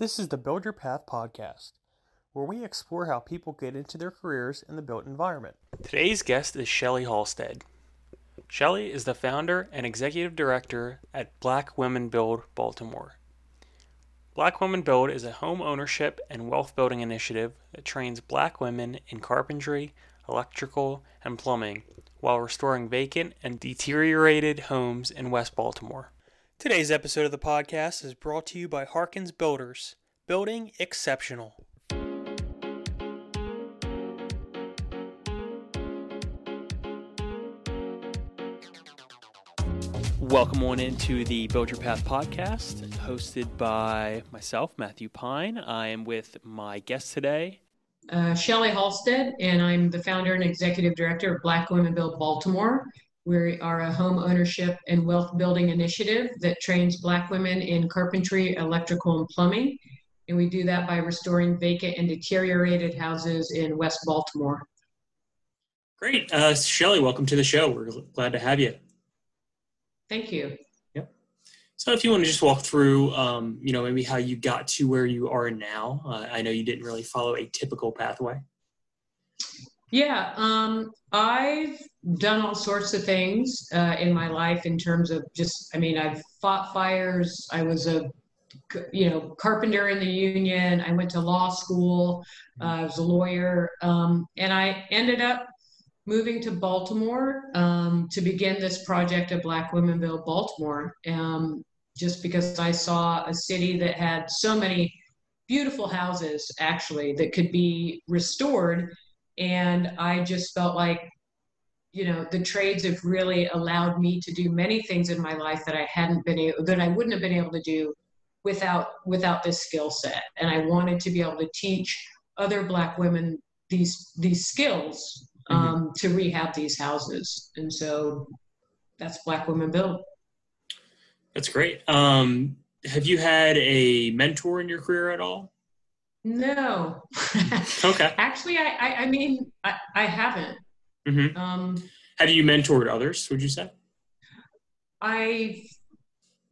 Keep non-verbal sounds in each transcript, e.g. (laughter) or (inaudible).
This is the Build Your Path podcast, where we explore how people get into their careers in the built environment. Today's guest is Shelly Halstead. Shelly is the founder and executive director at Black Women Build Baltimore. Black Women Build is a home ownership and wealth building initiative that trains black women in carpentry, electrical, and plumbing while restoring vacant and deteriorated homes in West Baltimore. Today's episode of the podcast is brought to you by Harkins Builders, building exceptional. Welcome on into the Build Your Path podcast, hosted by myself, Matthew Pine. I am with my guest today, uh, Shelly Halstead, and I'm the founder and executive director of Black Women Build Baltimore. We are a home ownership and wealth building initiative that trains Black women in carpentry, electrical, and plumbing. And we do that by restoring vacant and deteriorated houses in West Baltimore. Great. Uh, Shelly, welcome to the show. We're glad to have you. Thank you. Yep. So if you want to just walk through, um, you know, maybe how you got to where you are now. Uh, I know you didn't really follow a typical pathway. Yeah, um, I've done all sorts of things uh, in my life in terms of just, I mean, I've fought fires. I was a, you know, carpenter in the union. I went to law school. Uh, I was a lawyer. Um, and I ended up moving to Baltimore um, to begin this project of Black Women Build Baltimore, um, just because I saw a city that had so many beautiful houses actually that could be restored and I just felt like, you know, the trades have really allowed me to do many things in my life that I hadn't been able, that I wouldn't have been able to do without without this skill set. And I wanted to be able to teach other Black women these these skills mm-hmm. um, mm-hmm. to rehab these houses. And so that's Black Women Build. That's great. Um, have you had a mentor in your career at all? No. (laughs) okay. Actually, I, I, I mean, I, I haven't. Mm-hmm. Um, have you mentored others? Would you say? I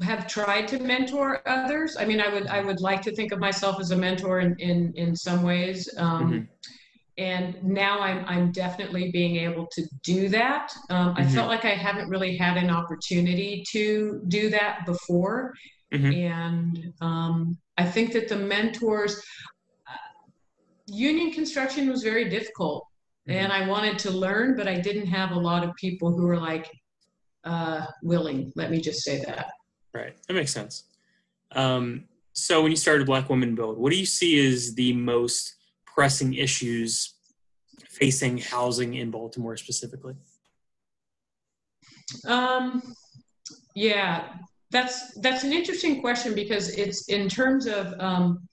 have tried to mentor others. I mean, I would, I would like to think of myself as a mentor in, in, in some ways. Um, mm-hmm. And now I'm, I'm definitely being able to do that. Um, mm-hmm. I felt like I haven't really had an opportunity to do that before. Mm-hmm. And um, I think that the mentors, union construction was very difficult mm-hmm. and I wanted to learn, but I didn't have a lot of people who were like uh, willing. Let me just say that. Right. That makes sense. Um, so when you started Black Women Build, what do you see as the most pressing issues facing housing in Baltimore specifically? Um, yeah, that's that's an interesting question because it's in terms of um,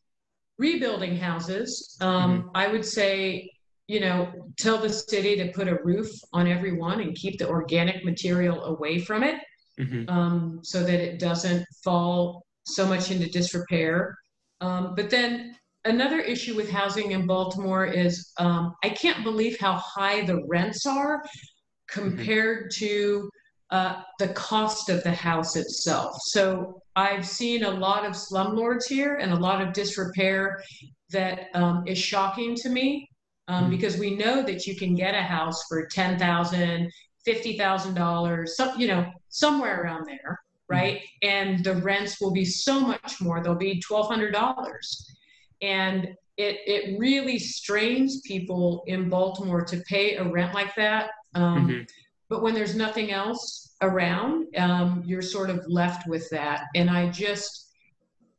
rebuilding houses, um, mm-hmm. I would say, you know, tell the city to put a roof on everyone and keep the organic material away from it mm-hmm. um, so that it doesn't fall so much into disrepair. Um, but then another issue with housing in Baltimore is um, I can't believe how high the rents are mm-hmm. compared mm-hmm. to uh, the cost of the house itself. So I've seen a lot of slumlords here and a lot of disrepair that um, is shocking to me um, mm-hmm. because we know that you can get a house for ten thousand, fifty thousand dollars, some you know somewhere around there, right? Mm-hmm. And the rents will be so much more; they'll be twelve hundred dollars, and it it really strains people in Baltimore to pay a rent like that. Um, mm-hmm but when there's nothing else around, um, you're sort of left with that. And I just,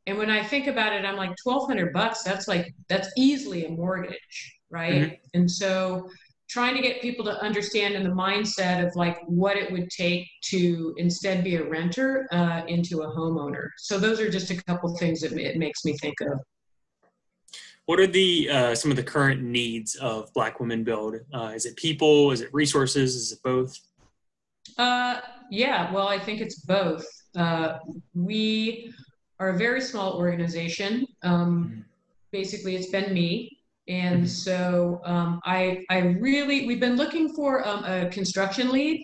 and when I think about it, I'm like, 1200 bucks, that's like, that's easily a mortgage, right? Mm-hmm. And so trying to get people to understand in the mindset of like what it would take to instead be a renter uh, into a homeowner. So those are just a couple things that it makes me think of. What are the uh, some of the current needs of Black Women Build? Uh, is it people? Is it resources? Is it both? Uh, yeah, well, I think it's both. Uh, we are a very small organization. Um, mm-hmm. Basically, it's been me, and mm-hmm. so um, I I really we've been looking for um, a construction lead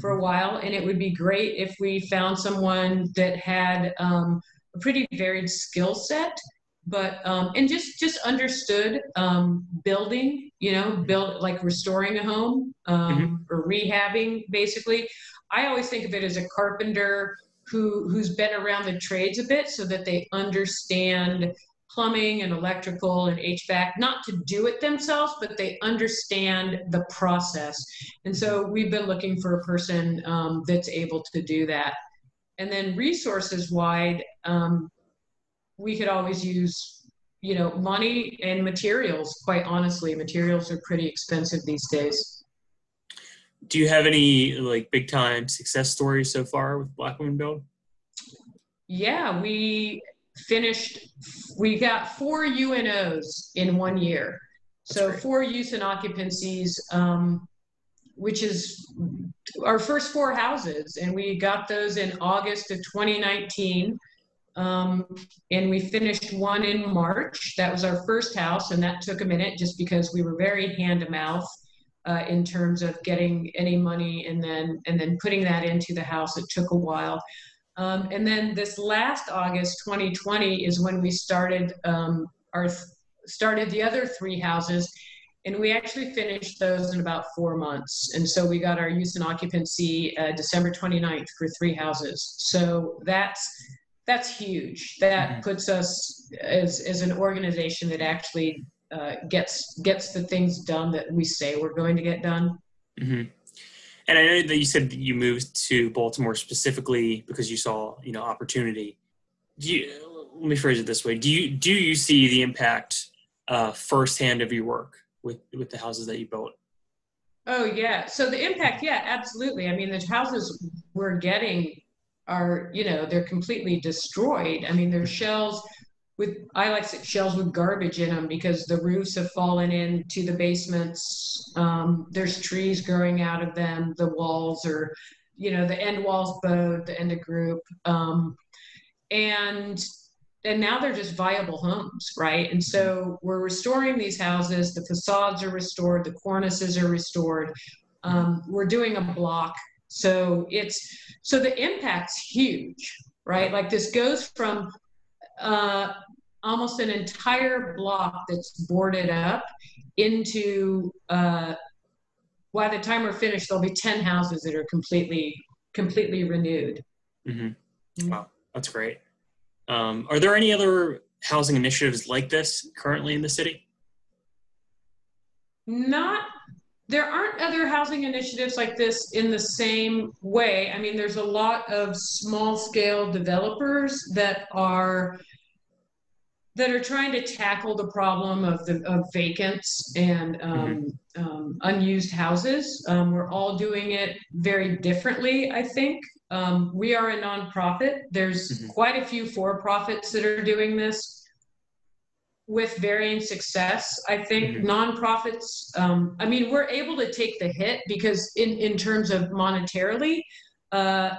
for a mm-hmm. while, and it would be great if we found someone that had um, a pretty varied skill set but um, and just just understood um, building you know build like restoring a home um, mm-hmm. or rehabbing basically i always think of it as a carpenter who who's been around the trades a bit so that they understand plumbing and electrical and HVAC, not to do it themselves, but they understand the process. And so we've been looking for a person um, that's able to do that. And then resources wide, um, we could always use, you know, money and materials. Quite honestly, materials are pretty expensive these days. Do you have any like big time success stories so far with Black Women Build? Yeah, we finished, we got four U&Os in one year. That's so great. four use and occupancies, um, which is our first four houses. And we got those in August of 2019. Um, and we finished one in March. That was our first house, and that took a minute just because we were very hand to mouth uh, in terms of getting any money and then and then putting that into the house. It took a while. Um, and then this last August 2020 is when we started um, our started the other three houses, and we actually finished those in about four months. And so we got our use and occupancy uh, December 29th for three houses. So that's that's huge. That mm-hmm. puts us as as an organization that actually uh, gets gets the things done that we say we're going to get done. Mm-hmm. And I know that you said that you moved to Baltimore specifically because you saw, you know, opportunity. Do you, let me phrase it this way: Do you do you see the impact uh, firsthand of your work with with the houses that you built? Oh yeah. So the impact, yeah, absolutely. I mean, the houses we're getting are, you know, they're completely destroyed. I mean, there's shells with I like to say shells with garbage in them because the roofs have fallen into the basements. Um, there's trees growing out of them. The walls are, you know, the end walls bowed, the end of group, um, and and now they're just viable homes, right? And so we're restoring these houses. The facades are restored. The cornices are restored. Um, we're doing a block, so it's so the impact's huge, right? Like this goes from uh, almost an entire block that's boarded up into uh, by the time we're finished there'll be 10 houses that are completely completely renewed mm-hmm. mm-hmm. wow that's great um, are there any other housing initiatives like this currently in the city not there aren't other housing initiatives like this in the same way i mean there's a lot of small scale developers that are that are trying to tackle the problem of the of vacants and um, mm-hmm. um, unused houses. Um, we're all doing it very differently, I think. Um, we are a nonprofit. There's mm-hmm. quite a few for-profits that are doing this with varying success. I think mm-hmm. nonprofits. Um, I mean, we're able to take the hit because in in terms of monetarily. Uh,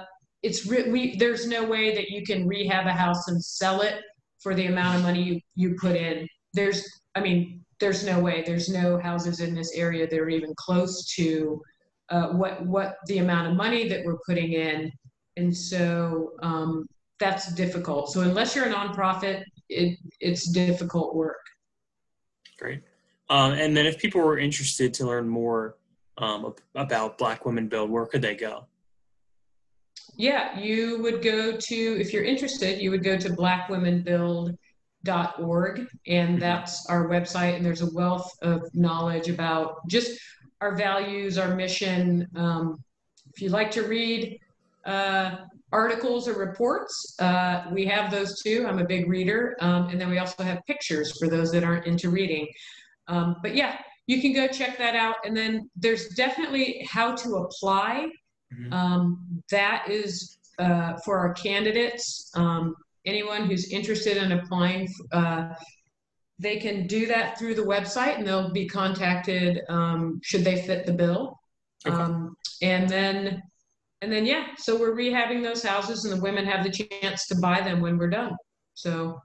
it's re- we there's no way that you can rehab a house and sell it for the amount of money you, you put in. There's, I mean, there's no way. There's no houses in this area that are even close to uh, what what the amount of money that we're putting in, and so um, that's difficult. So unless you're a nonprofit, it it's difficult work. Great. Um, and then if people were interested to learn more um, about Black Women Build, where could they go? yeah, you would go to, if you're interested, you would go to blackwomenbuild.org, and mm-hmm. that's our website. And there's a wealth of knowledge about just our values, our mission. Um, if you'd like to read uh, articles or reports, uh, we have those too. I'm a big reader. Um, and then we also have pictures for those that aren't into reading. Um, but yeah, you can go check that out. And then there's definitely how to apply Mm-hmm. Um, that is uh, for our candidates. Um, anyone who's interested in applying, uh, they can do that through the website and they'll be contacted um, should they fit the bill. Okay. Um, and then, and then, yeah, so we're rehabbing those houses and the women have the chance to buy them when we're done. So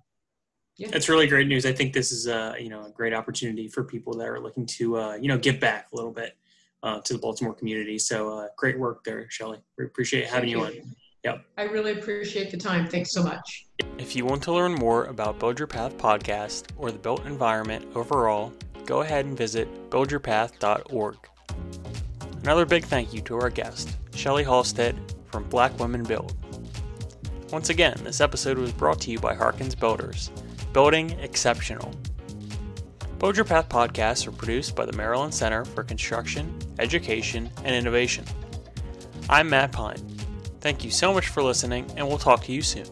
yeah. That's really great news. I think this is a you know a great opportunity for people that are looking to uh, you know give back a little bit uh, to the Baltimore community. So uh, great work there, Shelly. We appreciate having Thank you, you on. Yep. I really appreciate the time. Thanks so much. If you want to learn more about Build Your Path podcast or the built environment overall, go ahead and visit buildyourpath.org. Another big thank you to our guest, Shelly Halstead from Black Women Build. Once again, this episode was brought to you by Harkins Builders, building exceptional. Build Your Path podcasts are produced by the Maryland Center for Construction, Education, and Innovation. I'm Matt Pine. Thank you so much for listening, and we'll talk to you soon.